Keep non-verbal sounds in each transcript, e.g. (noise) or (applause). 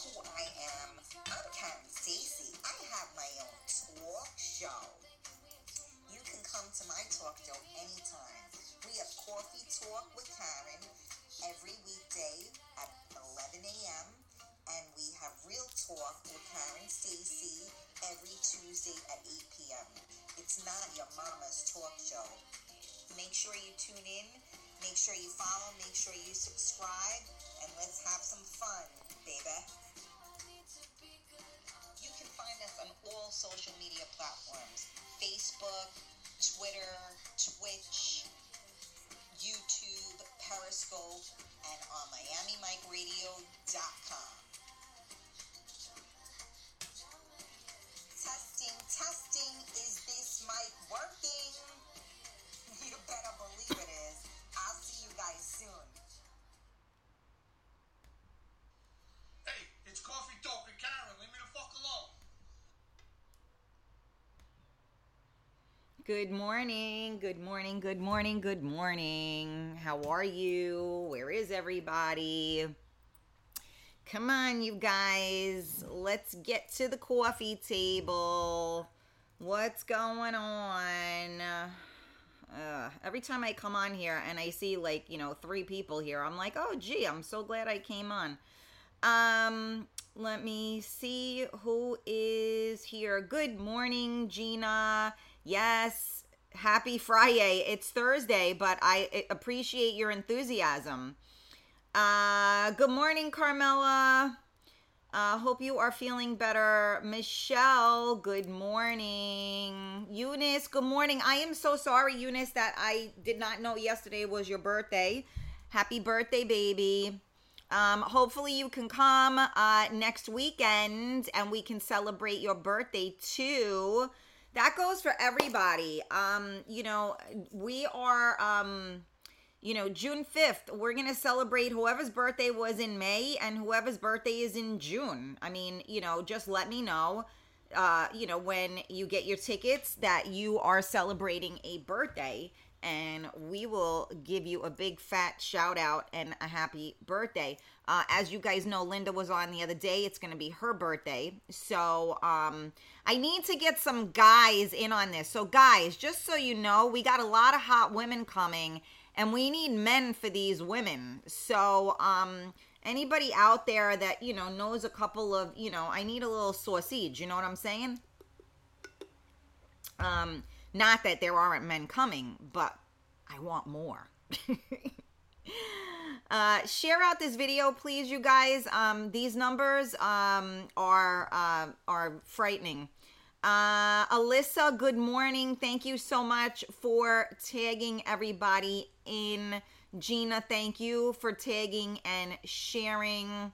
who I am? I'm Karen Stacy. I have my own talk show. You can come to my talk show anytime. We have Coffee Talk with Karen every weekday at 11 a.m. And we have Real Talk with Karen Stacy every Tuesday at 8 p.m. It's not your mama's talk show. Make sure you tune in. Make sure you follow. Make sure you subscribe. And let's have some fun, baby. All social media platforms Facebook, Twitter, Twitch, YouTube, Periscope, and on MiamiMikeRadio.com. Good morning, good morning, good morning, good morning. How are you? Where is everybody? Come on, you guys. Let's get to the coffee table. What's going on? Uh, every time I come on here and I see like, you know, three people here, I'm like, oh, gee, I'm so glad I came on. Um, let me see who is here. Good morning, Gina. Yes, happy Friday. It's Thursday, but I appreciate your enthusiasm. Uh, good morning, Carmela. Uh, hope you are feeling better. Michelle, good morning. Eunice, good morning. I am so sorry, Eunice, that I did not know yesterday was your birthday. Happy birthday, baby. Um, hopefully, you can come uh, next weekend and we can celebrate your birthday too. That goes for everybody. Um, you know, we are. Um, you know, June 5th, we're going to celebrate whoever's birthday was in May and whoever's birthday is in June. I mean, you know, just let me know, uh, you know, when you get your tickets that you are celebrating a birthday and we will give you a big fat shout out and a happy birthday. Uh, as you guys know, Linda was on the other day. It's going to be her birthday. So um, I need to get some guys in on this. So, guys, just so you know, we got a lot of hot women coming and we need men for these women. So, um, anybody out there that you know knows a couple of you know, I need a little sausage. You know what I'm saying? Um, not that there aren't men coming, but I want more. (laughs) uh, share out this video, please, you guys. Um, these numbers um, are uh, are frightening. Uh, Alyssa, good morning. Thank you so much for tagging everybody in. Gina, thank you for tagging and sharing.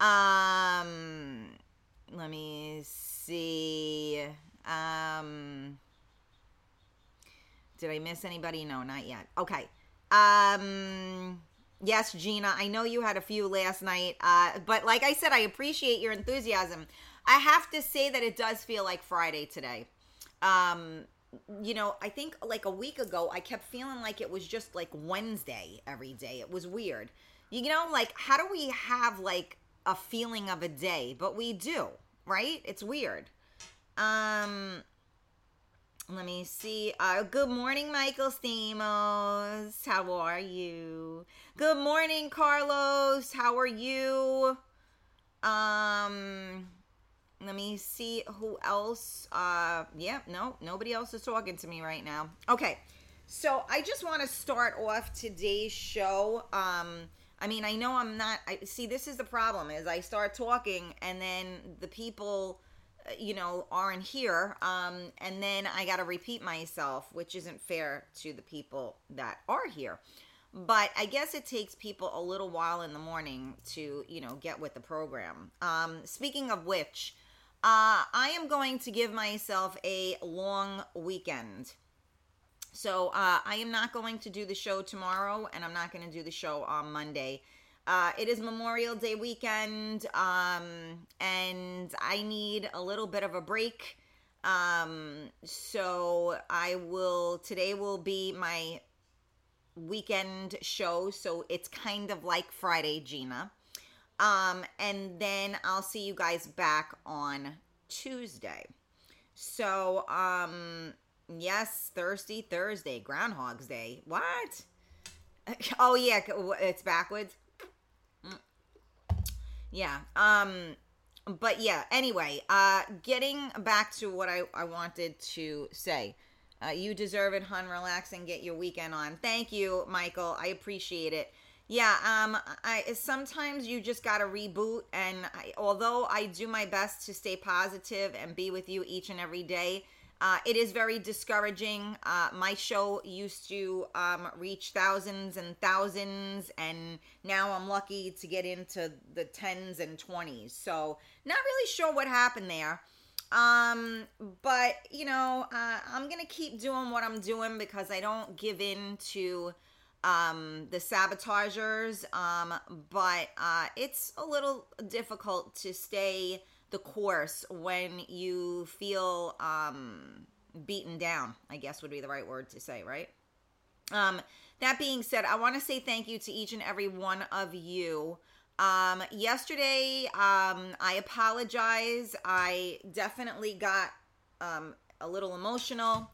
Um, let me see. Um, did I miss anybody? No, not yet. Okay. Um, yes, Gina, I know you had a few last night, uh, but like I said, I appreciate your enthusiasm. I have to say that it does feel like Friday today. Um, you know, I think like a week ago, I kept feeling like it was just like Wednesday every day. It was weird. You know, like, how do we have like a feeling of a day? But we do, right? It's weird. Um, let me see. Uh, good morning, Michael Stamos. How are you? Good morning, Carlos. How are you? Um, let me see who else. Uh, yeah, no, nobody else is talking to me right now. Okay, so I just want to start off today's show. Um, I mean, I know I'm not. I see. This is the problem: is I start talking, and then the people you know, aren't here. Um, and then I got to repeat myself, which isn't fair to the people that are here. But I guess it takes people a little while in the morning to, you know, get with the program. Um, speaking of which, uh, I am going to give myself a long weekend. So uh, I am not going to do the show tomorrow, and I'm not going to do the show on Monday. Uh, it is Memorial Day weekend, um, and I need a little bit of a break. Um, so I will, today will be my weekend show. So it's kind of like Friday, Gina. Um, and then I'll see you guys back on Tuesday. So, um, yes, Thursday, Thursday, Groundhog's Day. What? (laughs) Oh, yeah, it's backwards. Yeah. Um but yeah, anyway, uh getting back to what I I wanted to say. Uh, you deserve it, hun. Relax and get your weekend on. Thank you, Michael. I appreciate it. Yeah, um, I sometimes you just gotta reboot, and I, although I do my best to stay positive and be with you each and every day, uh, it is very discouraging. Uh, my show used to um, reach thousands and thousands, and now I'm lucky to get into the tens and twenties. So, not really sure what happened there. Um, but you know, uh, I'm gonna keep doing what I'm doing because I don't give in to um the sabotagers um but uh it's a little difficult to stay the course when you feel um, beaten down, I guess would be the right word to say, right? Um, that being said, I want to say thank you to each and every one of you. Um, yesterday, um, I apologize. I definitely got um, a little emotional.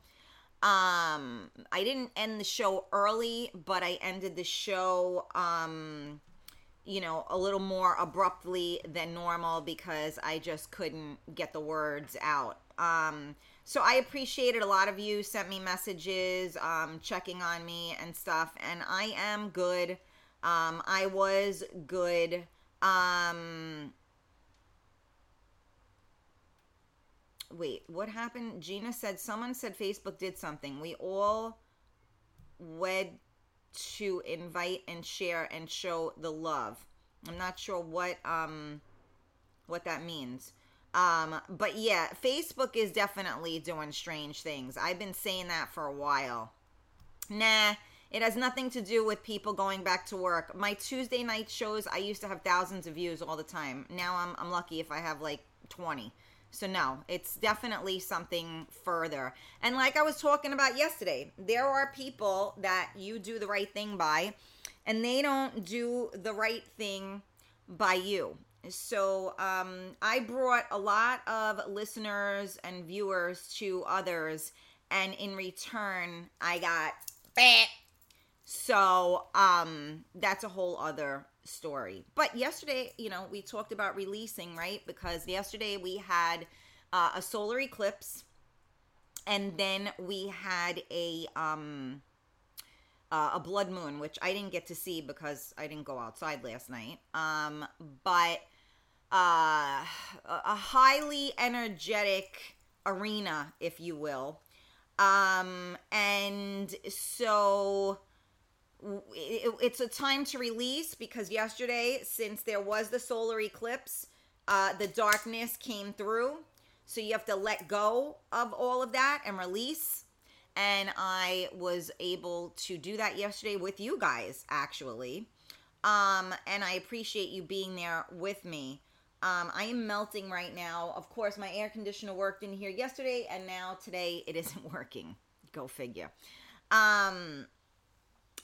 Um, I didn't end the show early, but I ended the show um, you know, a little more abruptly than normal because I just couldn't get the words out. Um, so I appreciated a lot of you sent me messages, um, checking on me and stuff, and I am good. Um, I was good. Um, wait, what happened? Gina said someone said Facebook did something. We all wed to invite and share and show the love. I'm not sure what um what that means. Um but yeah, Facebook is definitely doing strange things. I've been saying that for a while. Nah, it has nothing to do with people going back to work. My Tuesday night shows, I used to have thousands of views all the time. Now I'm I'm lucky if I have like 20. So no, it's definitely something further. And like I was talking about yesterday, there are people that you do the right thing by and they don't do the right thing by you. So um, I brought a lot of listeners and viewers to others, and in return, I got. So um, that's a whole other story. But yesterday, you know, we talked about releasing, right? Because yesterday we had uh, a solar eclipse, and then we had a um, uh, a blood moon, which I didn't get to see because I didn't go outside last night. Um, but uh, a highly energetic arena, if you will. Um, and so it, it's a time to release because yesterday, since there was the solar eclipse, uh, the darkness came through. So you have to let go of all of that and release. And I was able to do that yesterday with you guys, actually. Um, and I appreciate you being there with me. Um, I am melting right now. Of course, my air conditioner worked in here yesterday, and now today it isn't (laughs) working. Go figure. Um,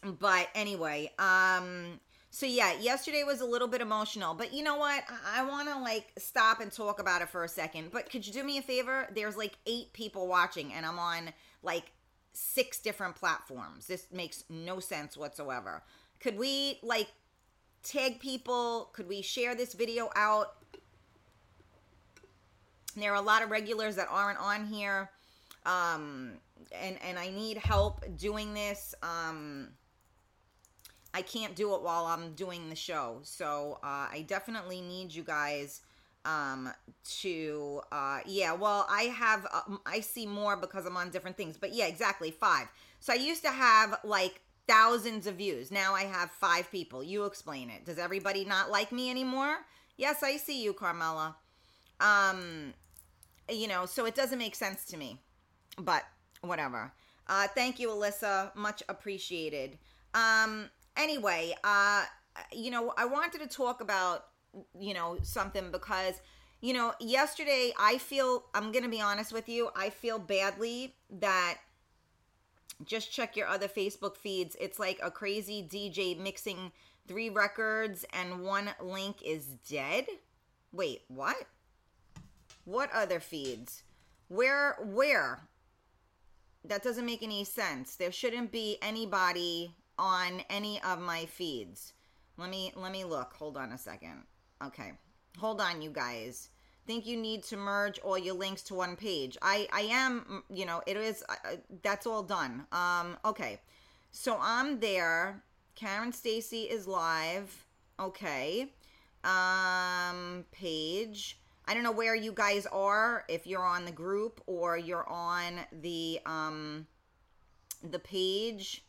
but anyway, um, so yeah, yesterday was a little bit emotional, but you know what? I, want to like stop and talk about it for a second. But could you do me a favor? There's like eight people watching, and I'm on like six different platforms. This makes no sense whatsoever. Could we like tag people? Could we share this video out? There are a lot of regulars that aren't on here. Um, and and I need help doing this. Um, I can't do it while I'm doing the show. So uh, I definitely need you guys um to uh yeah well i have uh, i see more because i'm on different things but yeah exactly five. So i used to have like thousands of views. Now i have five people. You explain it. Does everybody not like me anymore? Yes i see you carmela. Um you know so it doesn't make sense to me but whatever. Uh thank you alyssa. Much appreciated. Um anyway uh you know i wanted to talk about you know something because you know yesterday i feel i'm gonna be honest with you i feel badly that just check your other facebook feeds. It's like a crazy dj mixing three records and one link is dead? Wait what? What other feeds? Where where? That doesn't make any sense. There shouldn't be anybody on any of my feeds let me let me look hold on a second Okay. Hold on, you guys. Think you need to merge all your links to one page. I I am, you know, it is uh, that's all done. Um okay. So I'm there. Karen Stacy is live. Okay. Um page. I don't know where you guys are if you're on the group or you're on the um the page.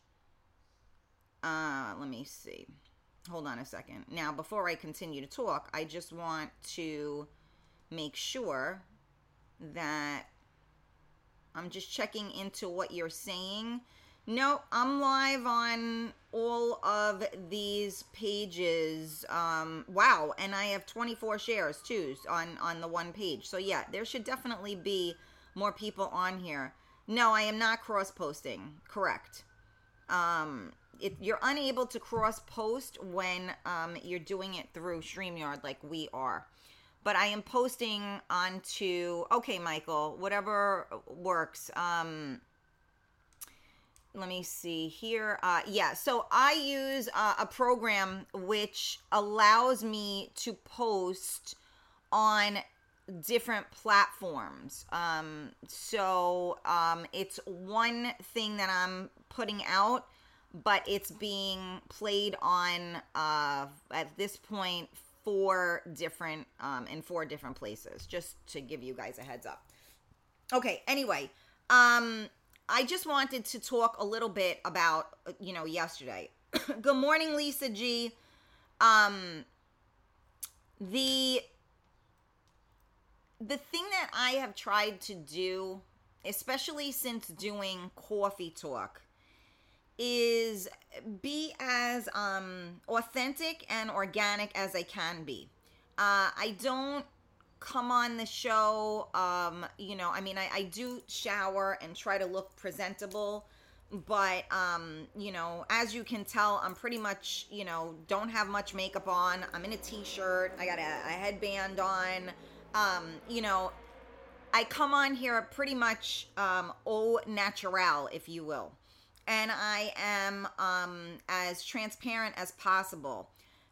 Uh let me see hold on a second. Now, before I continue to talk, I just want to make sure that I'm just checking into what you're saying. No, I'm live on all of these pages. Um, wow, and I have 24 shares too on on the one page. So yeah, there should definitely be more people on here. No, I am not cross posting. Correct. Um, it, you're unable to cross post when um, you're doing it through StreamYard like we are. But I am posting onto, okay, Michael, whatever works. Um, let me see here. Uh, yeah, so I use uh, a program which allows me to post on different platforms. Um, so um, it's one thing that I'm putting out but it's being played on uh, at this point four different um, in four different places just to give you guys a heads up. Okay anyway um i just wanted to talk a little bit about you know yesterday. (coughs) Good morning lisa g. Um the the thing that i have tried to do especially since doing coffee talk is be as um, authentic and organic as I can be. Uh, I don't come on the show, um, you know, I mean, I, I do shower and try to look presentable, but, um, you know, as you can tell, I'm pretty much, you know, don't have much makeup on. I'm in a t shirt, I got a, a headband on, um, you know. I come on here pretty much um, au naturel, if you will and I am um, as transparent as possible.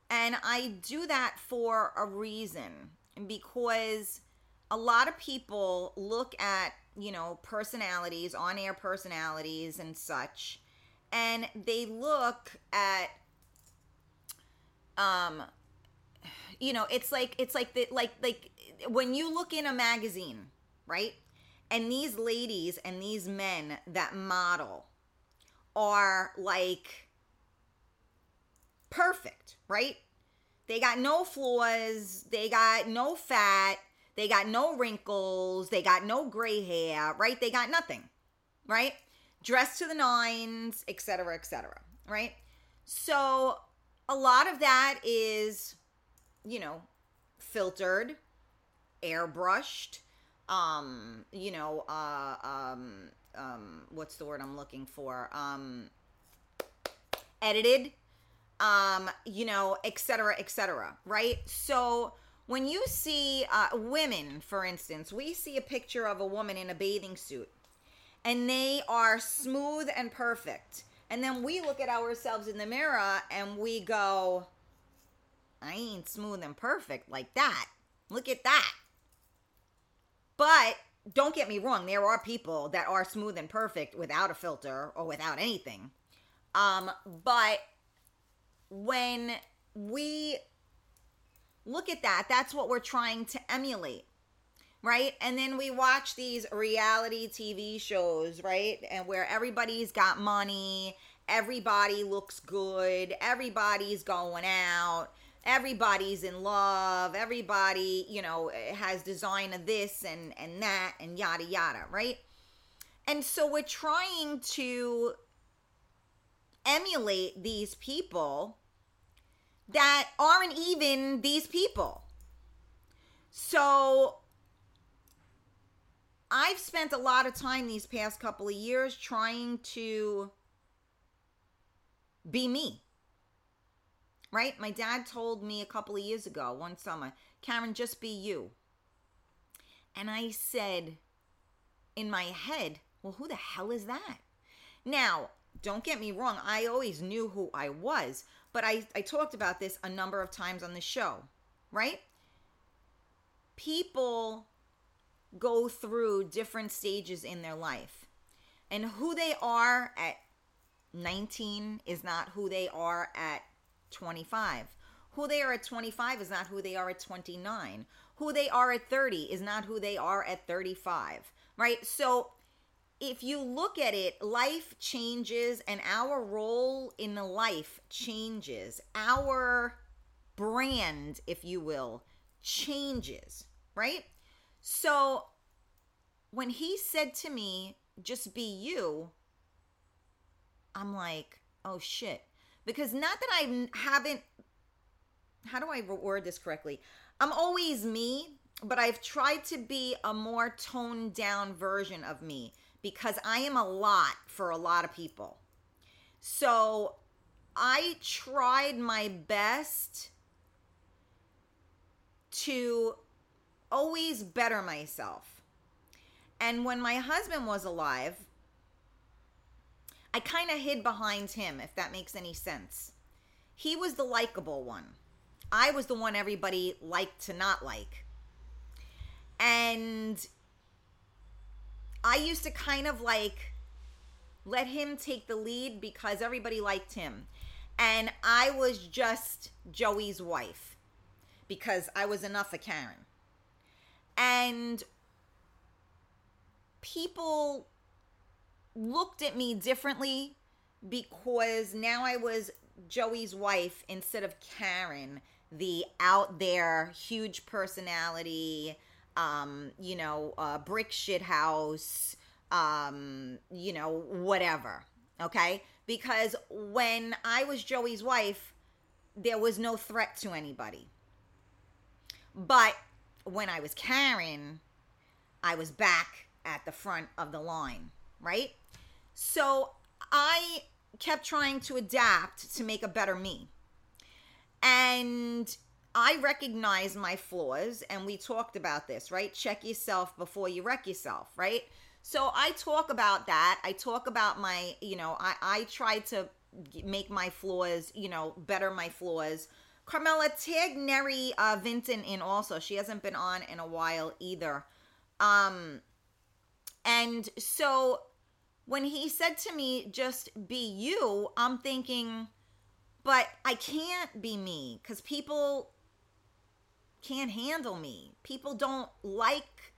And I do that for a reason because a lot of people look at, you know, personalities, on air personalities and such, and they look at, um, you know, it's like, it's like, the, like, like when you look in a magazine, right? And these ladies and these men that model, are like perfect, right? They got no flaws, they got no fat, they got no wrinkles, they got no gray hair, right? They got nothing, right? Dressed to the nines, etc., etc., right? So a lot of that is, you know, filtered, airbrushed, um, you know, uh, um, um, what's the word I'm looking for? Um, edited, um, you know, etc., etc. right? So when you see uh, women, for instance, we see a picture of a woman in a bathing suit and they are smooth and perfect. And then we look at ourselves in the mirror and we go, I ain't smooth and perfect like that. Look at that. But don't get me wrong, there are people that are smooth and perfect without a filter or without anything. Um, but when we look at that. That's what we're trying to emulate. Right? And then we watch these reality TV shows, right? And where everybody's got money, everybody looks good, everybody's going out, everybody's in love, everybody, you know, eh, has design of this and and that and yada yada, right? And so we're trying to emulate these people that aren't even these people. So I've spent a lot of time these past couple of years trying to be me. Right? My dad told me a couple of years ago, one summer, Karen, just be you. And I said in my head, well, who the hell is that? Now, don't get me wrong, I always knew who I was, but I, I talked about this a number of times on the show, right? People go through different stages in their life, and who they are at 19 is not who they are at 25. Who they are at 25 is not who they are at 29. Who they are at 30 is not who they are at 35, right? So if you look at it, life changes and our role in life changes. Our brand, if you will, changes, right? So when he said to me, just be you, I'm like, oh shit. Because not that I haven't, how do I word this correctly? I'm always me, but I've tried to be a more toned down version of me because I am a lot for a lot of people. So I tried my best to always better myself. And when my husband was alive, I kind of hid behind him, if that makes any sense. He was the likable one. I was the one everybody liked to not like. And I used to kind of like let him take the lead because everybody liked him. And I was just Joey's wife because I was enough of Karen. And people looked at me differently because now I was Joey's wife instead of Karen, the out there huge personality, um, you know, uh, brick shit house, um, you know, whatever. Okay? Because when I was Joey's wife, there was no threat to anybody. But when I was Karen, I was back at the front of the line, right? So I kept trying to adapt to make a better me. And I recognize my flaws, and we talked about this, right? Check yourself before you wreck yourself, right? So I talk about that. I talk about my, you know, I, I try to make my flaws, you know, better my flaws. Carmela, tag Neri uh, Vinton in also. She hasn't been on in a while either. Um, and so when he said to me, just be you, I'm thinking, but I can't be me because people can't handle me. People don't like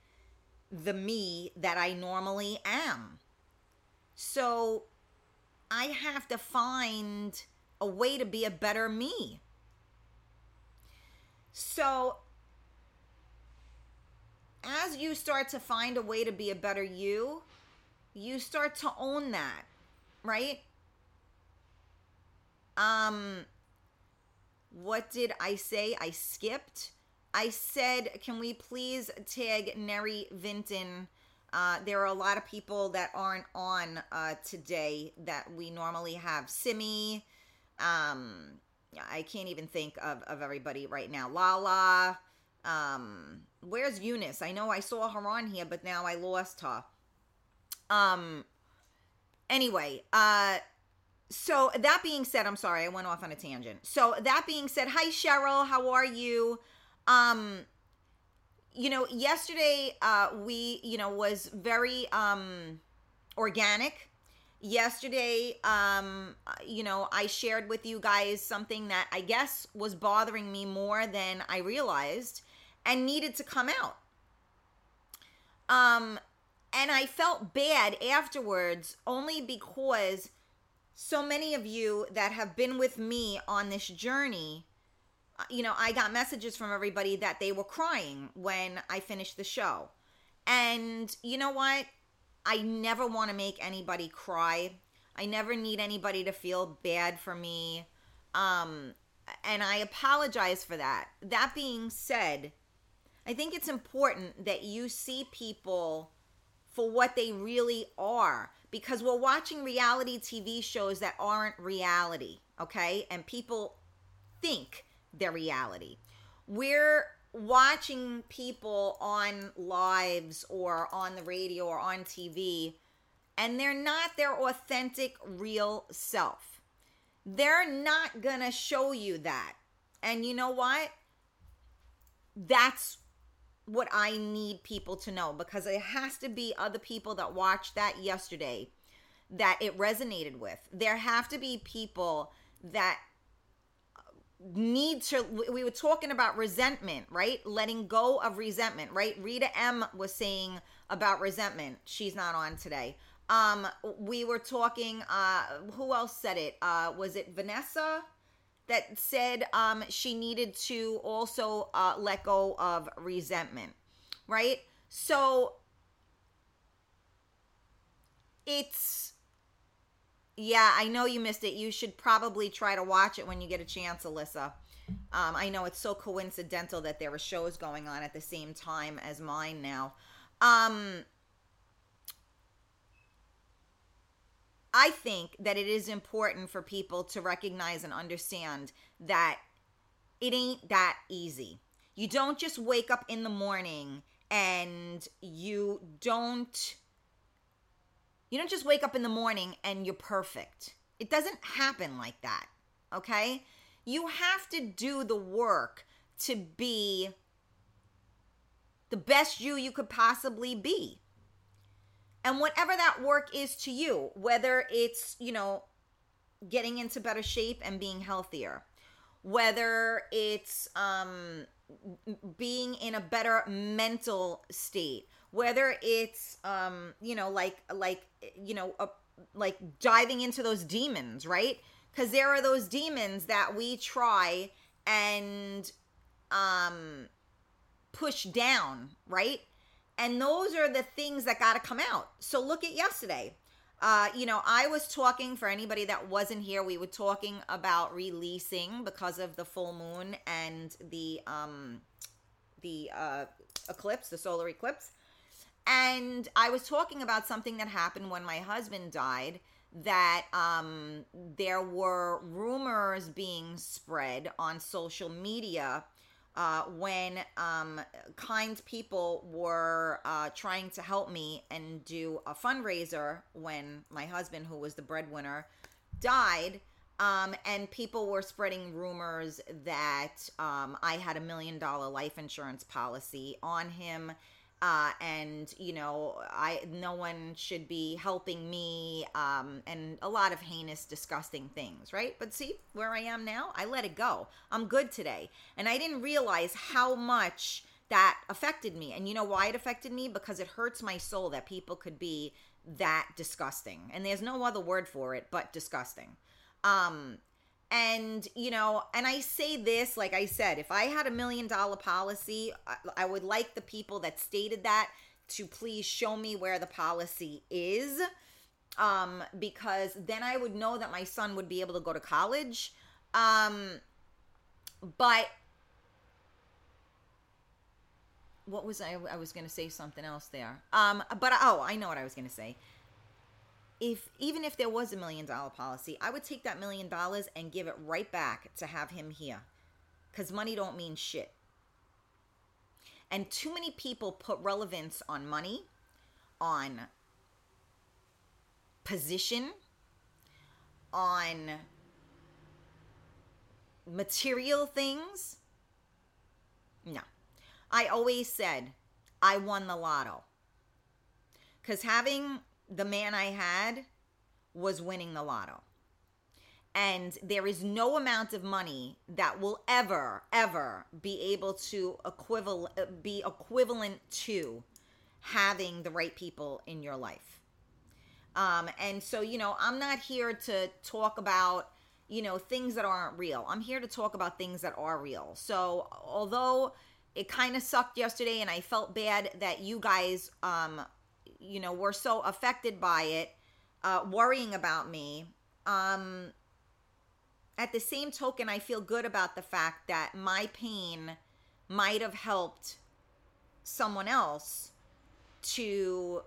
the me that I normally am. So I have to find a way to be a better me. So as you start to find a way to be a better you, you start to own that, right? Um what did I say? I skipped. I said, can we please tag Neri Vinton? Uh, there are a lot of people that aren't on uh, today that we normally have. Simi, um, I can't even think of, of everybody right now. Lala, um, where's Eunice? I know I saw her on here, but now I lost her. Um, anyway, uh, so that being said, I'm sorry, I went off on a tangent. So that being said, hi Cheryl, how are you? Um, you know, yesterday uh, we, you know, was very um, organic. yesterday um you know i shared with you guys something that i guess was bothering me more than i realized and needed to come out um and i felt bad afterwards only because so many of you that have been with me on this journey uh, you know i got messages from everybody that they were crying when i finished the show and you know what I never want to make anybody cry. I never need anybody to feel bad for me. Um, and I apologize for that. That being said, I think it's important that you see people for what they really are because we're watching reality TV shows that aren't reality, okay? And people think they're reality. We're watching people on lives or on the radio or on TV and they're not their authentic real self. They're not to show you that. And you know what? That's what I need people to know because it has to be other people that watched that yesterday that it resonated with. There have to be people that need to we were talking about resentment right? Letting go of resentment right? Rita m was saying about resentment. She's not on today. Um we were talking uh who else said it? Uh was it vanessa that said um she needed to also uh let go of resentment right so it's yeah, I know you missed it. You should probably try to watch it when you get a chance, Alyssa. Um, I know it's so coincidental that there were shows going on at the same time as mine now. Um, I think that it is important for people to recognize and understand that it ain't that easy. You don't just wake up in the morning and you don't you don't just wake up in the morning and you're perfect. It doesn't happen like that. Okay? You have to do the work to be the best you you could possibly be. And whatever that work is to you, whether it's, you know, getting into better shape and being healthier, whether it's um being in a better mental state, whether it's um you know like like you know a, like diving into those demons right? Because there are those demons that we try and um push down right and those are the things that got to come out so look at yesterday uh, you know, I was talking for anybody that wasn't here. We were talking about releasing because of the full moon and the um, the uh, eclipse, the solar eclipse. And I was talking about something that happened when my husband died that um, there were rumors being spread on social media uh, when um, kind people were uh, trying to help me and do a fundraiser when my husband, who was the breadwinner, died. Um, and people were spreading rumors that um, I had a million dollar life insurance policy on him uh, and you know i no one should be helping me um, and a lot of heinous disgusting things right? But see where i am now i let it go. I'm good today. And i didn't realize how much that affected me. And you know why it affected me? Because it hurts my soul that people could be that disgusting. And there's no other word for it but disgusting. Um and you know and i say this like i said if i had a million dollar policy I, I, would like the people that stated that to please show me where the policy is um because then i would know that my son would be able to go to college. Um but what was i i was going to say something else there. Um but oh i know what i was going to say if even if there was a million dollar policy, I would take that million dollars and give it right back to have him here. Cuz money don't mean shit. And too many people put relevance on money, on position, on material things. No. I always said I won the lotto. Because having the man I had was winning the lotto. And there is no amount of money that will ever, ever be able to equivalent be equivalent to having the right people in your life. Um, and so, you know, I'm not here to talk about, you know, things that aren't real. I'm here to talk about things that are real. So, although it kind of sucked yesterday and I felt bad that you guys, um, you know, were so affected by it, uh, worrying about me, um, at the same token, I feel good about the fact that my pain might have helped someone else to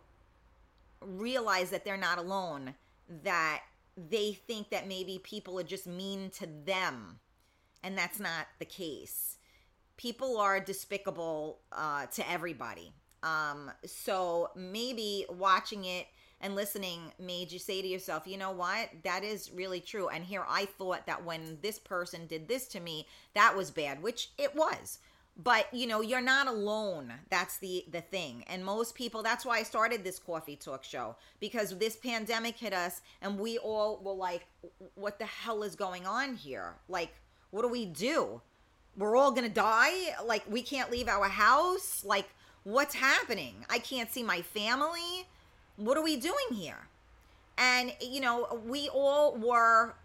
realize that they're not alone, that they think that maybe people are just mean to them. And that's not the case. People are despicable uh, to everybody. Um, so maybe watching it and listening made you say to yourself, you know what? That is really true. And here I thought that when this person did this to me, that was bad, which it was. But you know you're not alone. That's the the thing. And most people that's why i started this coffee talk show because this pandemic hit us and we all were like what the hell is going on here? Like what do we do? We're all gonna die? Like we can't leave our house? Like what's happening i can't see my family what are we doing here and you know we all were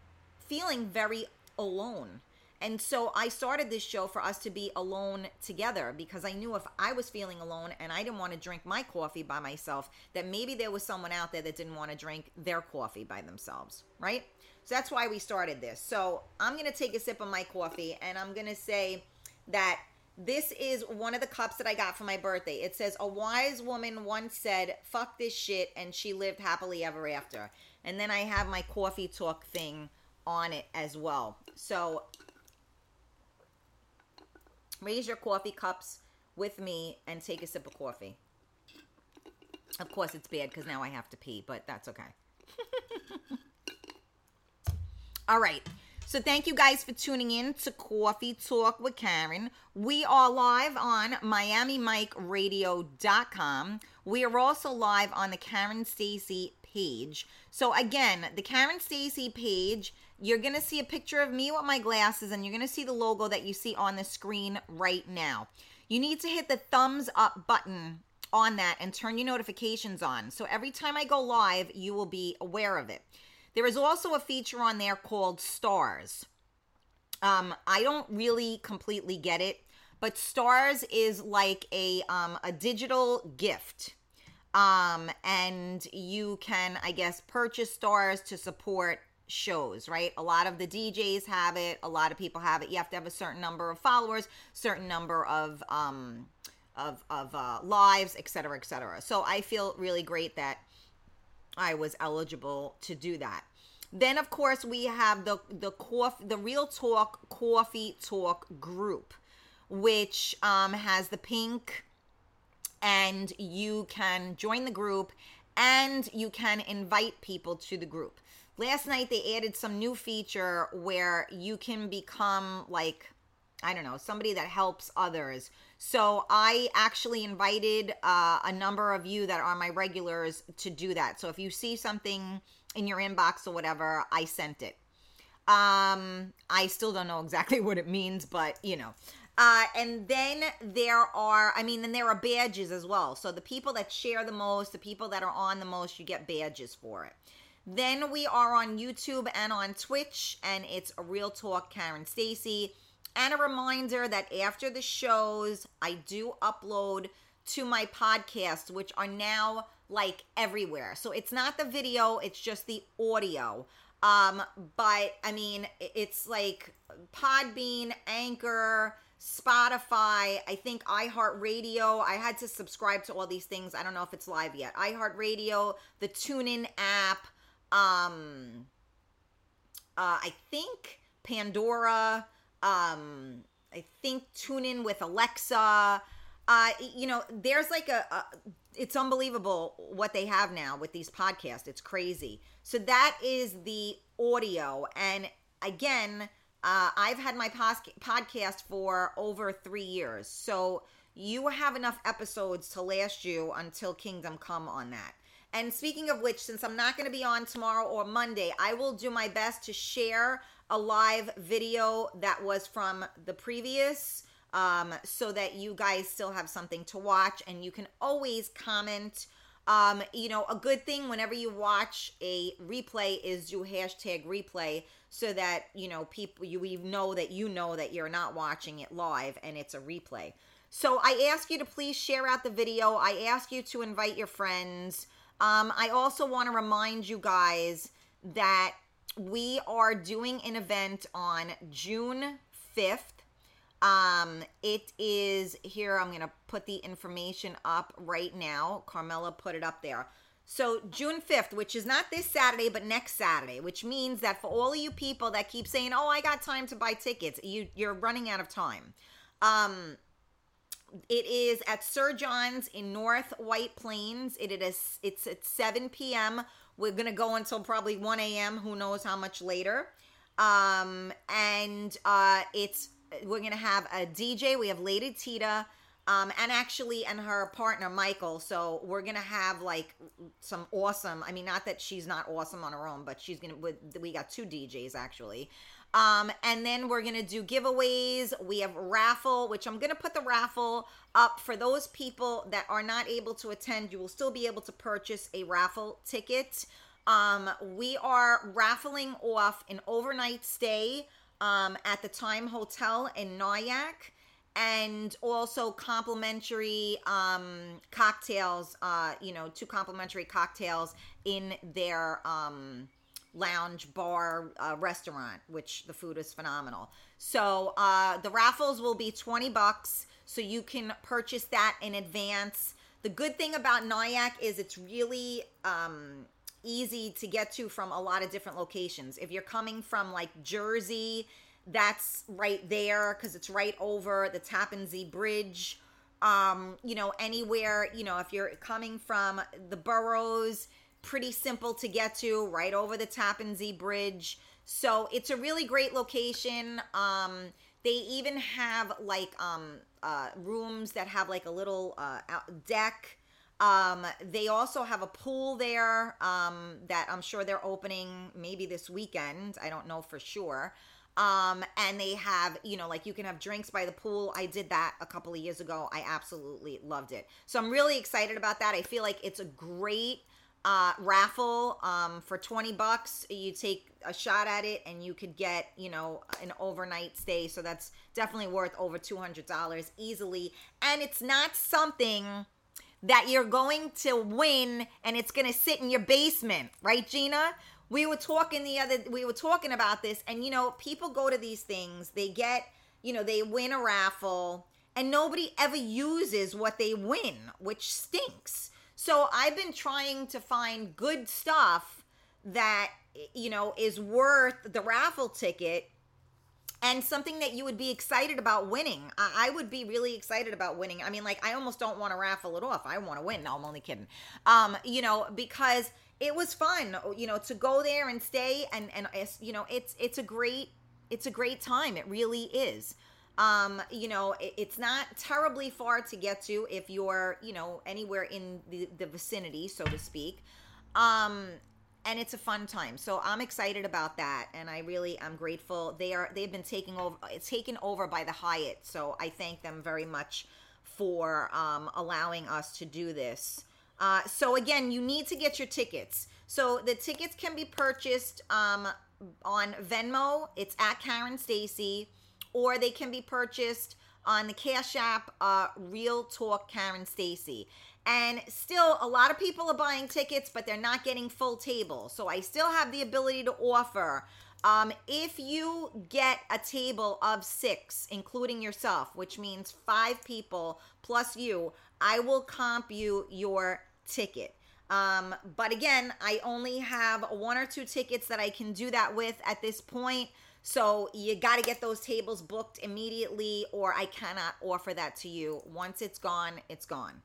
feeling very alone and so I started this show for us to be alone together because I knew if I was feeling alone and I didn't want to drink my coffee by myself, that maybe there was someone out there that didn't want to drink their coffee by themselves, right? So that's why we started this. So I'm going to take a sip of my coffee and I'm going to say that this is one of the cups that I got for my birthday. It says, A wise woman once said, fuck this shit, and she lived happily ever after. And then I have my coffee talk thing on it as well. So Raise your coffee cups with me and take a sip of coffee. Of course, it's bad because now I have to pee, but that's okay. (laughs) All right. So thank you guys for tuning in to Coffee Talk with Karen. We are live on MiamiMikeRadio.com. We are also live on the Karen Stacy page. So again, the Karen Stacy page you're going to see a picture of me with my glasses and you're going to see the logo that you see on the screen right now. You need to hit the thumbs up button on that and turn your notifications on. So every time I go live, you will be aware of it. There is also a feature on there called stars. Um, I don't really completely get it, but stars is like a um, a digital gift. Um, and you can, I guess, purchase stars to support shows, right? A lot of the DJs have it, a lot of people have it. You have to have a certain number of followers, certain number of um of of uh, lives, et cetera, et cetera. So I feel really great that I was eligible to do that. Then of course we have the the coffee the Real Talk Coffee Talk group, which um, has the pink, and you can join the group and you can invite people to the group. Last night they added some new feature where you can become like I don't know, somebody that helps others. So I actually invited uh, a number of you that are my regulars to do that. So if you see something in your inbox or whatever, I sent it. Um, I still don't know exactly (laughs) what it means, but you know. Uh, and then there are, I mean, then there are badges as well. So the people that share the most, the people that are on the most, you get badges for it. Then we are on YouTube and on Twitch, and it's a real talk, Karen Stacy. And a reminder that after the shows, I do upload to my podcast, which are now like everywhere. So it's not the video, it's just the audio. Um, but I mean, it's like Podbean, Anchor, Spotify, I think iHeartRadio. I had to subscribe to all these things. I don't know if it's live yet. iHeartRadio, the TuneIn app, um uh I think Pandora, um I think tune in with Alexa. Uh you know, there's like a, a it's unbelievable what they have now with these podcasts. It's crazy. So that is the audio and again, uh, I've had my pos- podcast for over three years. So you have enough episodes to last you until Kingdom Come on that. And speaking of which, since I'm not going to be on tomorrow or Monday, I will do my best to share a live video that was from the previous um, so that you guys still have something to watch and you can always comment. Um, you know, a good thing whenever you watch a replay is you hashtag replay so that, you know, people, you, you know that you know that you're not watching it live and it's a replay. So I ask you to please share out the video. I ask you to invite your friends. Um, I also want to remind you guys that we are doing an event on June 5th. Um, it is here. I'm going to put the information up right now. Carmela put it up there. So June 5th, which is not this Saturday, but next Saturday, which means that for all of you people that keep saying, "Oh, I got time to buy tickets," you you're running out of time. Um, it is at Sir John's in North White Plains. It is it's at 7 p.m. We're gonna go until probably 1 a.m. Who knows how much later? Um, and uh, it's we're gonna have a DJ. We have Lady Tita. Um, and actually, and her partner Michael. So we're gonna have like some awesome. I mean, not that she's not awesome on her own, but she's gonna. We got two DJs actually. Um, and then we're gonna do giveaways. We have raffle, which I'm gonna put the raffle up for those people that are not able to attend. You will still be able to purchase a raffle ticket. Um, we are raffling off an overnight stay um, at the Time Hotel in Nyack and also complimentary um, cocktails, uh, you know, two complimentary cocktails in their um, lounge, bar, uh, restaurant, which the food is phenomenal. So uh, the raffles will be 20 bucks, so you can purchase that in advance. The good thing about Nyack is it's really um, easy to get to from a lot of different locations. If you're coming from like Jersey, that's right there because it's right over the Tappan Zee Bridge. Um, you know, anywhere, you know, if you're coming from the boroughs, pretty simple to get to, right over the Tappan Zee Bridge. So it's a really great location. Um, they even have like um, uh, rooms that have like a little uh, deck. Um, they also have a pool there um, that I'm sure they're opening maybe this weekend. I don't know for sure. Um, and they have, you know, like you can have drinks by the pool. I did that a couple of years ago. I absolutely loved it. So I'm really excited about that. I feel like it's a great uh, raffle um, for 20 bucks. You take a shot at it and you could get, you know, an overnight stay. So that's definitely worth over $200 easily. And it's not something that you're going to win and it's going to sit in your basement, right, Gina? We were talking the other we were talking about this and you know, people go to these things, they get, you know, they win a raffle and nobody ever uses what they win, which stinks. So I've been trying to find good stuff that you know is worth the raffle ticket and something that you would be excited about winning. I, would be really excited about winning. I mean, like I almost don't want to raffle it off. I want to win. No, I'm only kidding. Um, you know, because it was fun, you know, to go there and stay and and you know, it's it's a great it's a great time. It really is. Um, you know, it, it's not terribly far to get to if you're, you know, anywhere in the, the vicinity, so to speak. Um, and it's a fun time. So I'm excited about that, and I really am grateful. They are they've been taking over, taken over by the Hyatt. So I thank them very much for um, allowing us to do this. Uh, so again, you need to get your tickets. So the tickets can be purchased um, on Venmo. It's at Karen Stacy, or they can be purchased on the Cash App. Uh, Real Talk Karen Stacy. And still, a lot of people are buying tickets, but they're not getting full tables. So I still have the ability to offer. Um, if you get a table of six, including yourself, which means five people plus you, I will comp you your ticket. Um, but again, I only have one or two tickets that I can do that with at this point. So you got to get those tables booked immediately, or I cannot offer that to you. Once it's gone, it's gone.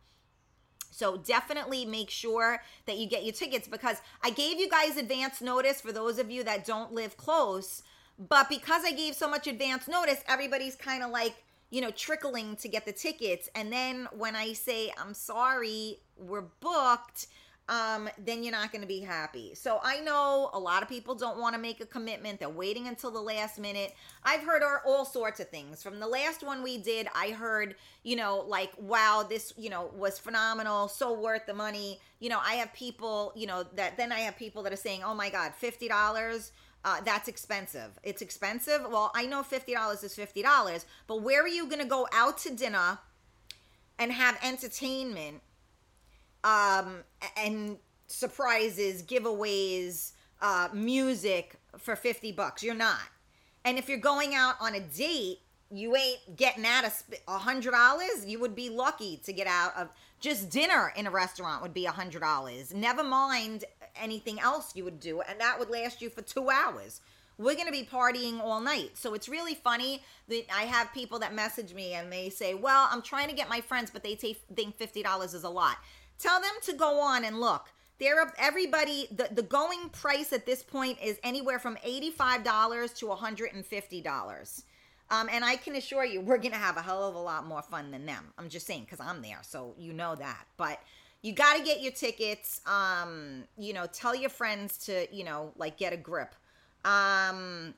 So definitely make sure that you get your tickets because I gave you guys advance notice for those of you that don't live close. But because I gave so much advance notice, everybody's kind of like, you know, trickling to get the tickets. And then when I say, I'm sorry, we're booked, um, then you're not going to be happy. So I know a lot of people don't want to make a commitment. They're waiting until the last minute. I've heard all sorts of things. From the last one we did, I heard, you know, like, wow, this, you know, was phenomenal, so worth the money. You know, I have people, you know, that then I have people that are saying, oh my God, $50. Uh, that's expensive. It's expensive. Well, I know $50 is $50, but where are you going to go out to dinner and have entertainment um, and surprises, giveaways, uh, music for 50 bucks. You're not. And if you're going out on a date, you ain't getting out of a hundred dollars. You would be lucky to get out of just dinner in a restaurant would be a hundred dollars. Never mind anything else you would do, and that would last you for two hours. We're gonna be partying all night. So it's really funny that I have people that message me and they say, Well, I'm trying to get my friends, but they think fifty dollars is a lot. Tell them to go on and look. There, everybody. The the going price at this point is anywhere from eighty five dollars to one hundred and fifty dollars. Um, and I can assure you, we're gonna have a hell of a lot more fun than them. I'm just saying because I'm there, so you know that. But you got to get your tickets. Um, you know, tell your friends to, you know, like get a grip. Um,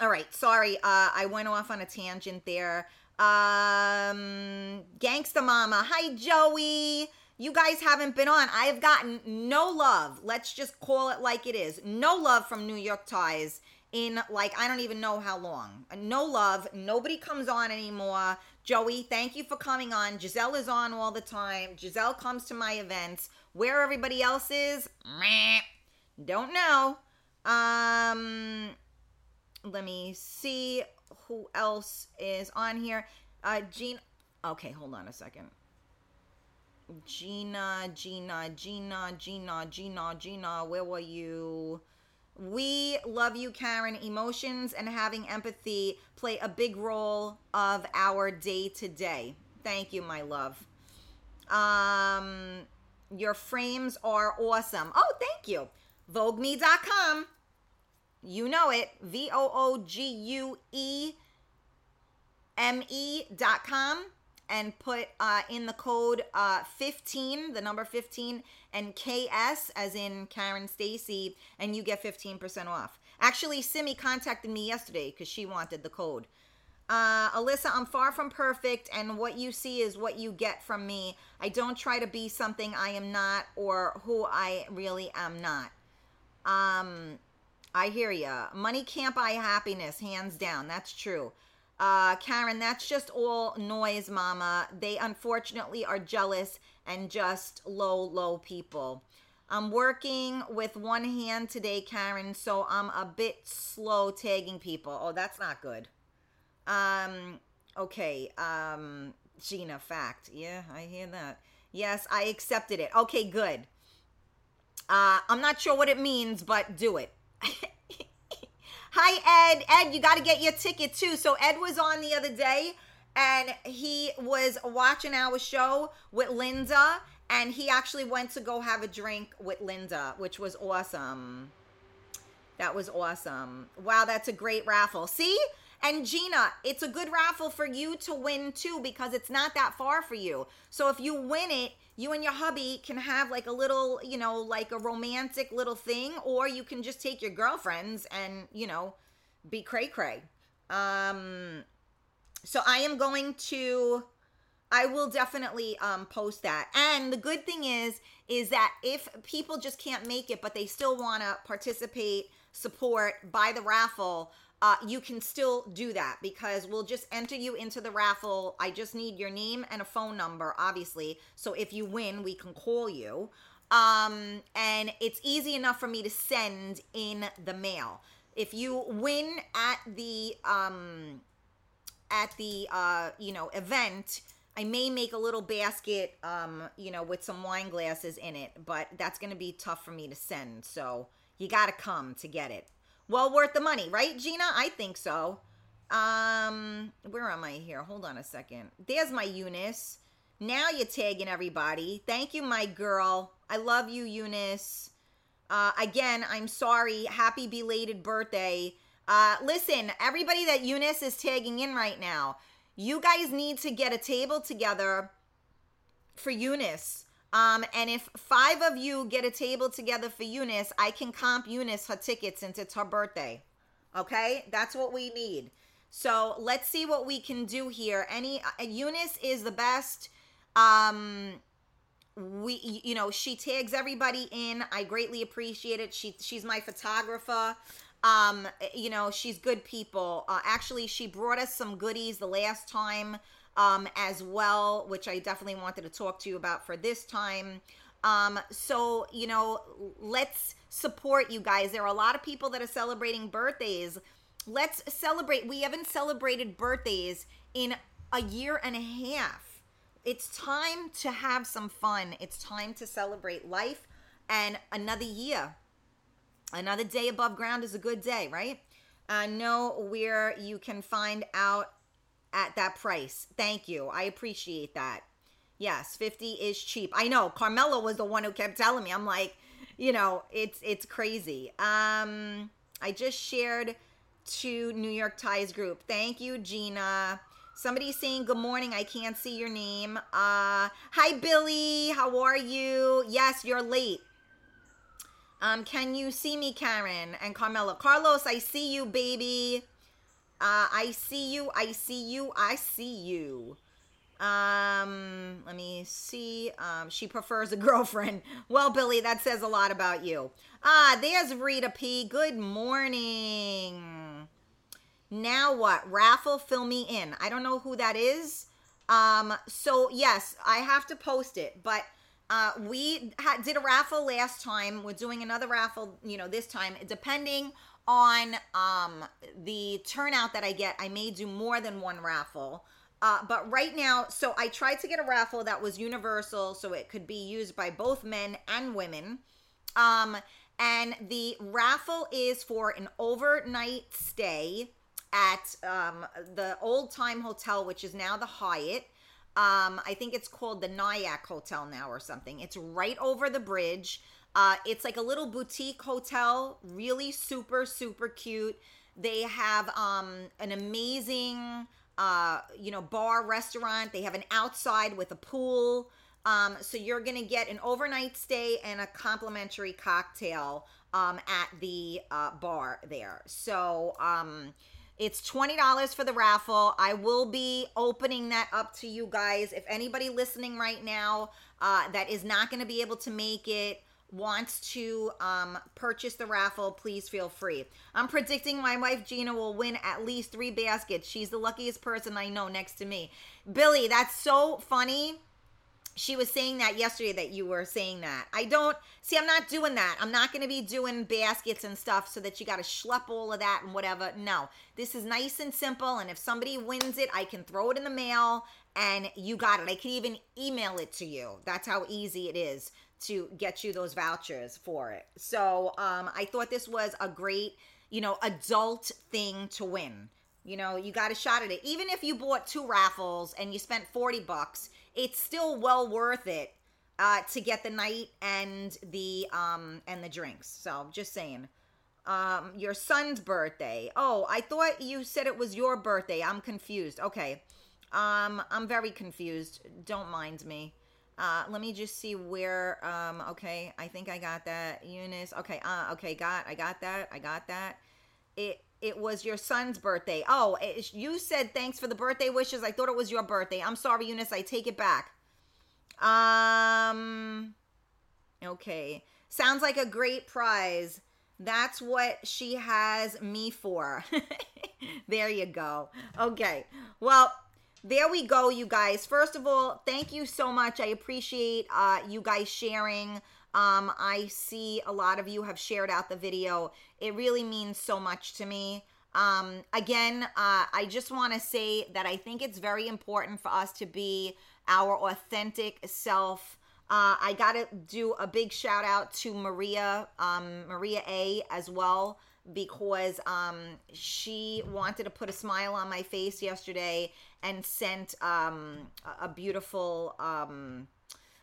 all right, sorry, uh, I went off on a tangent there. Um, Gangsta Mama, hi Joey. You guys haven't been on. I have gotten no love. Let's just call it like it is. No love from New York Ties in like I don't even know how long. No love. Nobody comes on anymore. Joey, thank you for coming on. Giselle is on all the time. Giselle comes to my events. Where everybody else is, meh, don't know. Um, let me see who else is on here. Uh, Jean. Okay, hold on a second. Gina, Gina, Gina, Gina, Gina, Gina, where were you? We love you, Karen. Emotions and having empathy play a big role of our day to day. Thank you, my love. Um, your frames are awesome. Oh, thank you. VoogueMe.com. You know it. V O O G U E M E.com and put uh, in the code uh, 15, the number 15, and KS, as in Karen Stacy, and you get 15% off. Actually, Simi contacted me yesterday because she wanted the code. Uh, Alyssa, I'm far from perfect, and what you see is what you get from me. I don't try to be something I am not or who I really am not. Um, I hear ya. Money can't buy happiness, hands down. That's true. Uh, Karen, that's just all noise, mama. They unfortunately are jealous and just low, low people. I'm working with one hand today, Karen, so I'm a bit slow tagging people. Oh, that's not good. Um, okay. Um, Gina, fact. Yeah, I hear that. Yes, I accepted it. Okay, good. Uh, I'm not sure what it means, but do it. (laughs) Hi, Ed. Ed, you got to get your ticket too. So, Ed was on the other day and he was watching our show with Linda and he actually went to go have a drink with Linda, which was awesome. That was awesome. Wow, that's a great raffle. See? And Gina, it's a good raffle for you to win too because it's not that far for you. So if you win it, you and your hubby can have like a little, you know, like a romantic little thing, or you can just take your girlfriends and, you know, be cray cray. Um, so I am going to, I will definitely um, post that. And the good thing is, is that if people just can't make it, but they still want to participate, support, buy the raffle, uh, you can still do that because we'll just enter you into the raffle. I just need your name and a phone number, obviously. So if you win, we can call you. Um, and it's easy enough for me to send in the mail. If you win at the um, at the uh, you know event, I may make a little basket, um, you know, with some wine glasses in it, but that's going to be tough for me to send. So you got to come to get it well worth the money, right, Gina? I think so. Um, where am I here? Hold on a second. There's my Eunice. Now you're tagging everybody. Thank you, my girl. I love you, Eunice. Uh, again, I'm sorry. Happy belated birthday. Uh, listen, everybody that Eunice is tagging in right now, you guys need to get a table together for Eunice. Um, and if five of you get a table together for Eunice, I can comp Eunice her tickets since it's her birthday. Okay, that's what we need. So let's see what we can do here. Any uh, Eunice is the best. Um, we you know she tags everybody in. I greatly appreciate it. She she's my photographer. Um, you know she's good people. Uh, actually, she brought us some goodies the last time um, as well, which I definitely wanted to talk to you about for this time. Um, so, you know, let's support you guys. There are a lot of people that are celebrating birthdays. Let's celebrate. We haven't celebrated birthdays in a year and a half. It's time to have some fun. It's time to celebrate life and another year. Another day above ground is a good day, right? I know where you can find out at that price. Thank you. I appreciate that. Yes, 50 is cheap. I know. Carmela was the one who kept telling me. I'm like, you know, it's it's crazy. Um I just shared to New York Ties group. Thank you, Gina. Somebody's saying good morning. I can't see your name. Uh hi Billy. How are you? Yes, you're late. Um, can you see me, Karen and Carmela? Carlos, I see you, baby. Uh, I see you. I see you. I see you. Um, let me see. Um, she prefers a (laughs) girlfriend. Well, Billy, that says a lot about you. Ah, there's Rita P. Good morning. Now what? Raffle, fill me in. I don't know who that is. Um, so yes, I have to post it, but uh, we ha- did a raffle last time. We're doing another raffle, you know, this time, depending on um, the turnout that I get, I may do more than one raffle. Uh, but right now, so I tried to get a raffle that was universal, so it could be used by both men and women. Um, and the raffle is for an overnight stay at um, the old time hotel, which is now the Hyatt. Um, I think it's called the Nyack Hotel now or something. It's right over the bridge. Uh, it's like a little boutique hotel, really super, super cute. They have um, an amazing, uh, you know, bar restaurant. They have an outside with a pool. Um, so you're going to get an overnight stay and a complimentary cocktail um, at the uh, bar there. So um, it's $20 for the raffle. I will be opening that up to you guys. If anybody listening right now uh, that is not going to be able to make it, wants to um, purchase the raffle, please feel free. I'm predicting my wife Gina will win at least three baskets. She's the luckiest person I know next to me. Billy, that's so funny. She was saying that yesterday that you were saying that. I don't see, I'm not doing that. I'm not going to be doing baskets and stuff so that you got to schlep all of that and whatever. No, this is nice and simple. And if somebody wins it, I can throw it in the mail and you got it. I can even email it to you. That's how easy it is to get you those vouchers for it. So um, I thought this was a great, you know, adult thing to win. You know, you got a shot at it. Even if you bought two raffles and you spent 40 bucks, it's still well worth it uh, to get the night and the um and the drinks. So just saying. Um, your son's birthday. Oh, I thought you said it was your birthday. I'm confused. Okay. Um, I'm very confused. Don't mind me. Uh, let me just see where. Um, okay, I think I got that. Eunice. Okay. Uh, okay. Got. I got that. I got that. It. It was your son's birthday. Oh, it, you said thanks for the birthday wishes. I thought it was your birthday. I'm sorry, Eunice. I take it back. Um. Okay. Sounds like a great prize. That's what she has me for. (laughs) there you go. Okay. Well, there we go, you guys. First of all, thank you so much. I appreciate uh, you guys sharing. Um, I see a lot of you have shared out the video. It really means so much to me. Um, again, uh, I just want to say that I think it's very important for us to be our authentic self. Uh, I got to do a big shout out to Maria, um, Maria A as well because um, she wanted to put a smile on my face yesterday and sent um, a beautiful um,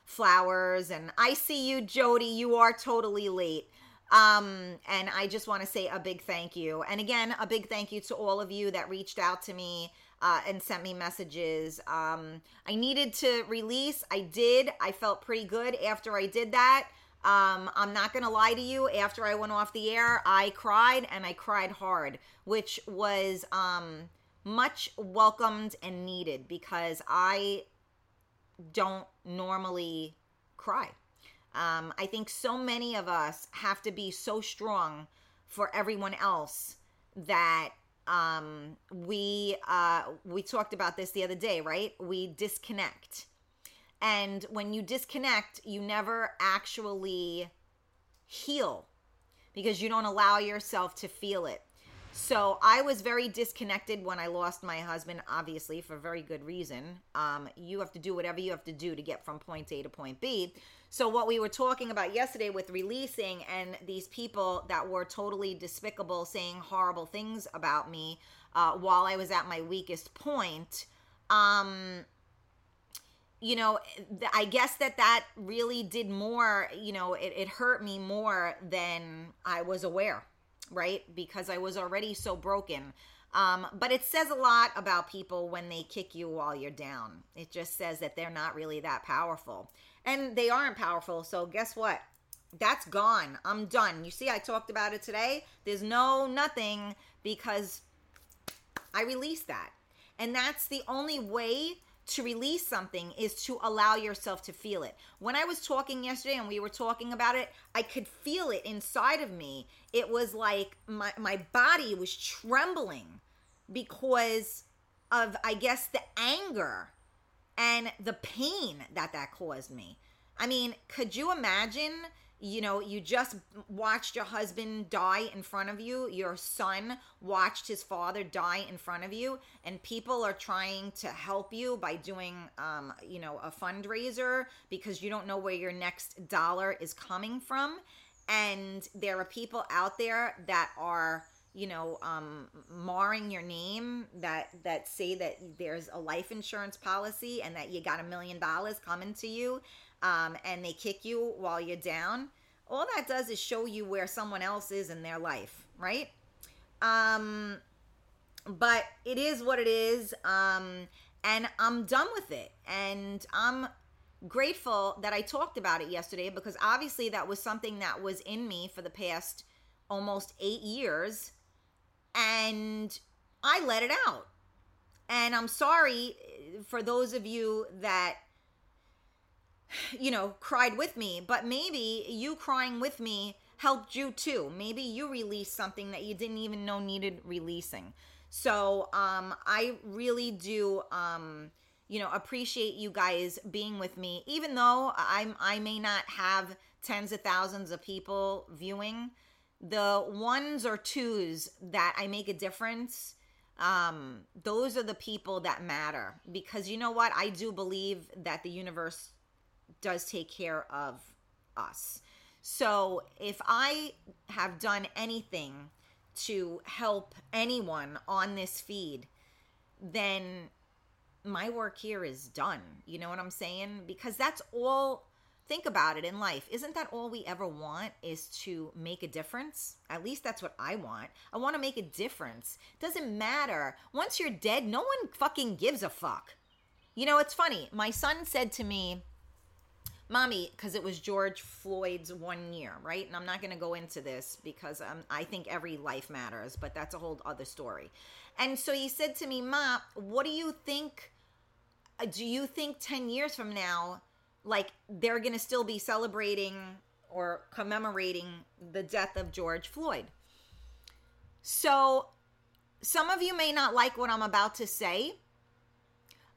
flowers. And I see you, Jody. You are totally late. Um, and I just want to say a big thank you. And again, a big thank you to all of you that reached out to me uh, and sent me messages. Um, I needed to release. I did. I felt pretty good after I did that. Um, I'm not going to lie to you. After I went off the air, I cried and I cried hard, which was um, much welcomed and needed because I don't normally cry. Um, I think so many of us have to be so strong for everyone else that um, we uh, we talked about this the other day, right? We disconnect and when you disconnect, you never actually heal because you don't allow yourself to feel it. So I was very disconnected when I lost my husband, obviously, for very good reason. Um, you have to do whatever you have to do to get from point A to point B. So, what we were talking about yesterday with releasing and these people that were totally despicable saying horrible things about me uh, while I was at my weakest point, um, you know, I guess that that really did more, you know, it, it hurt me more than I was aware, right? Because I was already so broken. Um, but it says a lot about people when they kick you while you're down. It just says that they're not really that powerful. And they aren't powerful. So guess what? That's gone. I'm done. You see, I talked about it today. There's no nothing because I released that. And that's the only way to release something is to allow yourself to feel it. When I was talking yesterday and we were talking about it, I could feel it inside of me. It was like my, my body was trembling because of, I guess, the anger and the pain that that caused me. I mean, could you imagine you know, you just watched your husband die in front of you, your son watched his father die in front of you, and people are trying to help you by doing, um, you know, a fundraiser because you don't know where your next dollar is coming from. And there are people out there that are you know um marring your name that that say that there's a life insurance policy and that you got a million dollars coming to you um, and they kick you while you're down, all that does is show you where someone else is in their life, right? Um, but it is what it is. Um, and I'm done with it. And I'm grateful that I talked about it yesterday because obviously that was something that was in me for the past almost eight years. And I let it out. And I'm sorry for those of you that you know, cried with me, but maybe you crying with me helped you too. Maybe you released something that you didn't even know needed releasing. So, um, I really do, um, you know, appreciate you guys being with me, even though I'm, I may not have tens of thousands of people viewing. The ones or twos that I make a difference, um, those are the people that matter. Because you know what? I do believe that the universe does take care of us. So if I have done anything to help anyone on this feed, then my work here is done. You know what I'm saying? Because that's all think about it in life. Isn't that all we ever want is to make a difference? At least that's what I want. I want to make a difference. Doesn't matter. Once you're dead, no one fucking gives a fuck. You know, it's funny. My son said to me, mommy because it was george floyd's one year right? And i'm not going to go into this because um, i think every life matters but that's a whole other story. And so he said to me ma what do you think uh, do you think 10 years from now like they're going to still be celebrating or commemorating the death of george floyd? So some of you may not like what i'm about to say.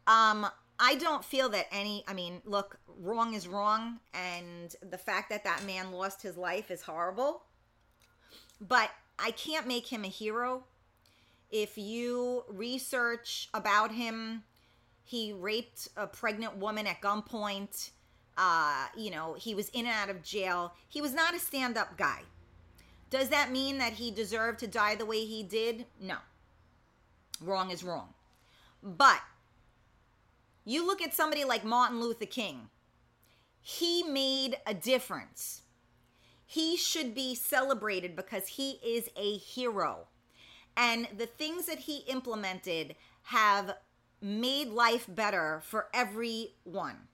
Um I don't feel that any, I mean, look, wrong is wrong. And the fact that that man lost his life is horrible. But I can't make him a hero. If you research about him, he raped a pregnant woman at gunpoint. Uh, you know, he was in and out of jail. He was not a stand up guy. Does that mean that he deserved to die the way he did? No. Wrong is wrong. But you look at somebody like Martin Luther King, he made a difference. He should be celebrated because he is a hero. And the things that he implemented have made life better for everyone.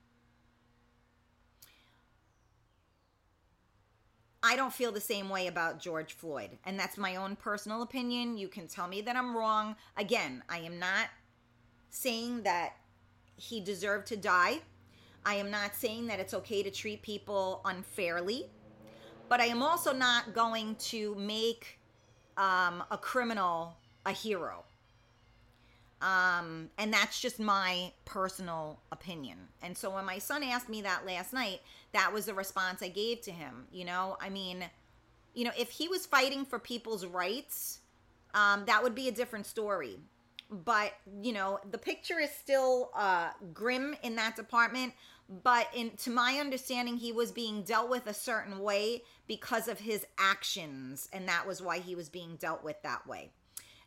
I don't feel the same way about George Floyd. And that's my own personal opinion. You can tell me that I'm wrong. Again, I am not saying that he deserved to die. I am not saying that it's okay to treat people unfairly. But I am also not going to make um, a criminal a hero. Um, and that's just my personal opinion. And so when my son asked me that last night, that was the response I gave to him. You know, I mean, you know, if he was fighting for people's rights, um, that would be a different story. But, you know, the picture is still uh, grim in that department. But in to my understanding, he was being dealt with a certain way because of his actions, and that was why he was being dealt with that way.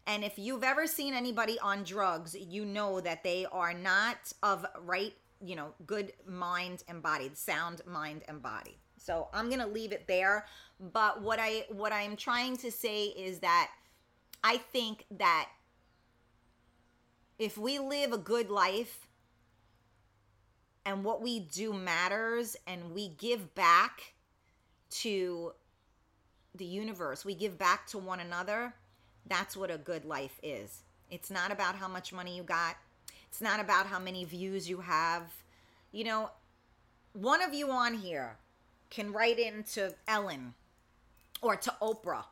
And if you've ever seen anybody on drugs, you know that they are not of right, you know, good mind and body, sound mind and body. So I'm to leave it there, but what I what I'm trying to say is that I think that if we live a good life and what we do matters and we give back to the universe, we give back to one another, that's what a good life is. It's not about how much money you got. It's not about how many views you have. You know, one of you on here can write into Ellen or to Oprah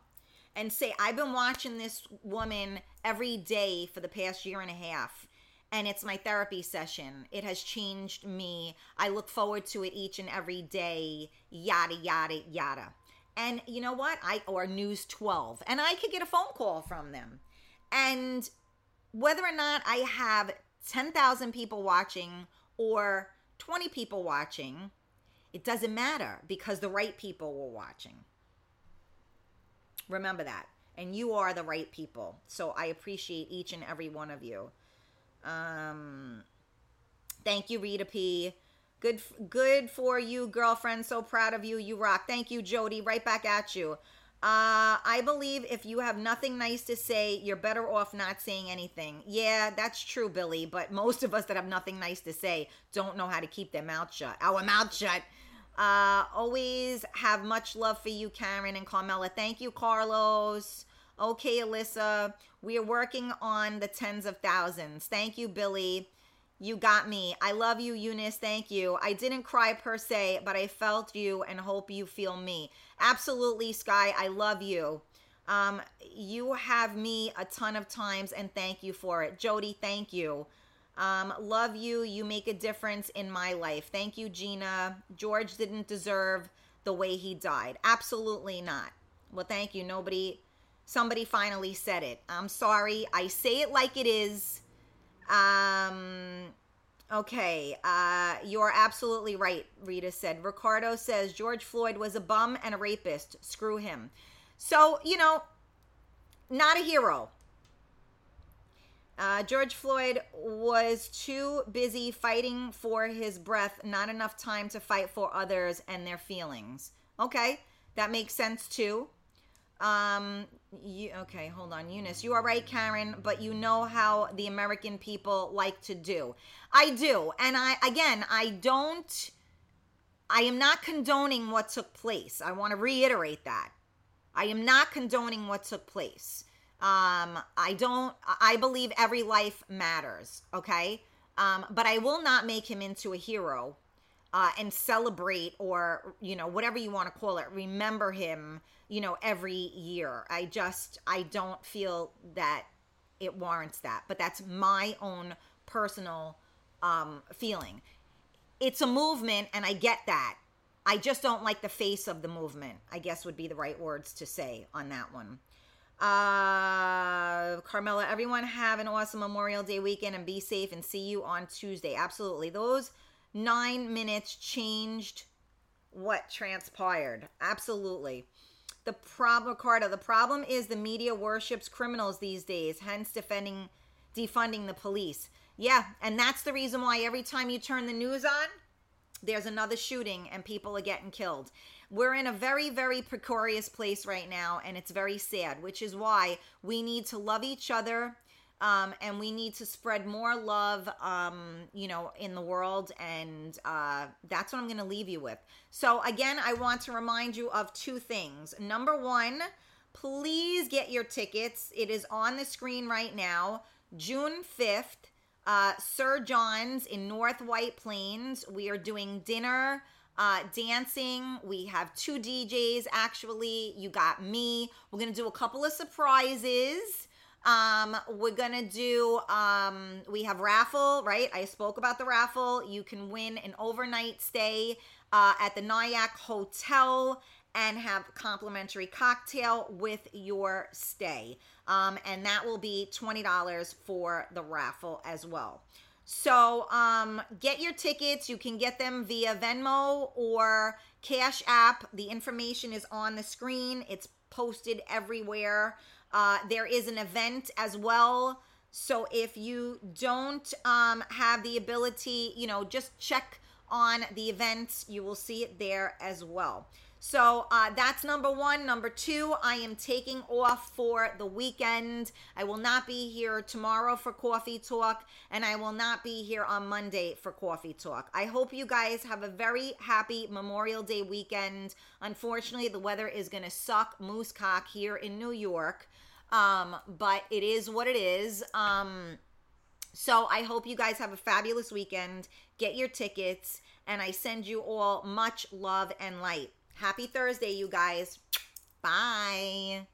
and say, I've been watching this woman every day for the past year and a half, and it's my therapy session. It has changed me. I look forward to it each and every day, yada, yada, yada. And you know what? I or News 12. And I could get a phone call from them. And whether or not I have 10,000 people watching or 20 people watching, it doesn't matter because the right people were watching. Remember that. And you are the right people. So I appreciate each and every one of you. Um, thank you, Rita P. Good, good for you, girlfriend. So proud of you. You rock. Thank you, Jody. Right back at you. Uh, I believe if you have nothing nice to say, you're better off not saying anything. Yeah, that's true, Billy. But most of us that have nothing nice to say don't know how to keep their mouth shut. Our mouth shut. Uh, always have much love for you, Karen and Carmela. Thank you, Carlos. Okay, Alyssa. We are working on the tens of thousands. Thank you, Billy. You got me. I love you, Eunice. Thank you. I didn't cry per se, but I felt you and hope you feel me. Absolutely, Sky. I love you. Um, you have me a ton of times, and thank you for it. Jody, thank you. Um, love you. You make a difference in my life. Thank you, Gina. George didn't deserve the way he died. Absolutely not. Well, thank you. Nobody, somebody finally said it. I'm sorry. I say it like it is. Um, okay. Uh, you're absolutely right, Rita said. Ricardo says George Floyd was a bum and a rapist. Screw him. So, you know, not a hero. Uh, George Floyd was too busy fighting for his breath, not enough time to fight for others and their feelings. Okay, that makes sense too. Um, you okay? Hold on, Eunice. You are right, Karen. But you know how the American people like to do. I do, and I again, I don't. I am not condoning what took place. I want to reiterate that. I am not condoning what took place. Um, I don't. I believe every life matters. Okay. Um, but I will not make him into a hero uh, and celebrate or you know whatever you want to call it remember him you know every year i just i don't feel that it warrants that but that's my own personal um feeling it's a movement and i get that i just don't like the face of the movement i guess would be the right words to say on that one uh carmela everyone have an awesome memorial day weekend and be safe and see you on tuesday absolutely those nine minutes changed what transpired. Absolutely. The problem, Carter, the problem is the media worships criminals these days, hence defending, defunding the police. Yeah, and that's the reason why every time you turn the news on, there's another shooting and people are getting killed. We're in a very, very precarious place right now, and it's very sad, which is why we need to love each other Um, and we need to spread more love, um, you know, in the world. And uh, that's what I'm going to leave you with. So, again, I want to remind you of two things. Number one, please get your tickets. It is on the screen right now. June 5th, uh, Sir John's in North White Plains. We are doing dinner uh, dancing. We have two DJs actually. You got me. We're gonna do a couple of surprises. Um, we're gonna do um, we have raffle, right? I spoke about the raffle. You can win an overnight stay uh, at the Nyack Hotel and have complimentary cocktail with your stay. Um, and that will be $20 for the raffle as well. So um, get your tickets. You can get them via Venmo or Cash App. The information is on the screen, it's posted everywhere. Uh, there is an event as well. So if you don't um, have the ability, you know, just check on the events. You will see it there as well. So uh, that's number one. Number two, I am taking off for the weekend. I will not be here tomorrow for Coffee Talk, and I will not be here on Monday for Coffee Talk. I hope you guys have a very happy Memorial Day weekend. Unfortunately, the weather is going to suck moose cock here in New York, um, but it is what it is. Um, so I hope you guys have a fabulous weekend. Get your tickets, and I send you all much love and light. Happy Thursday, you guys. Bye.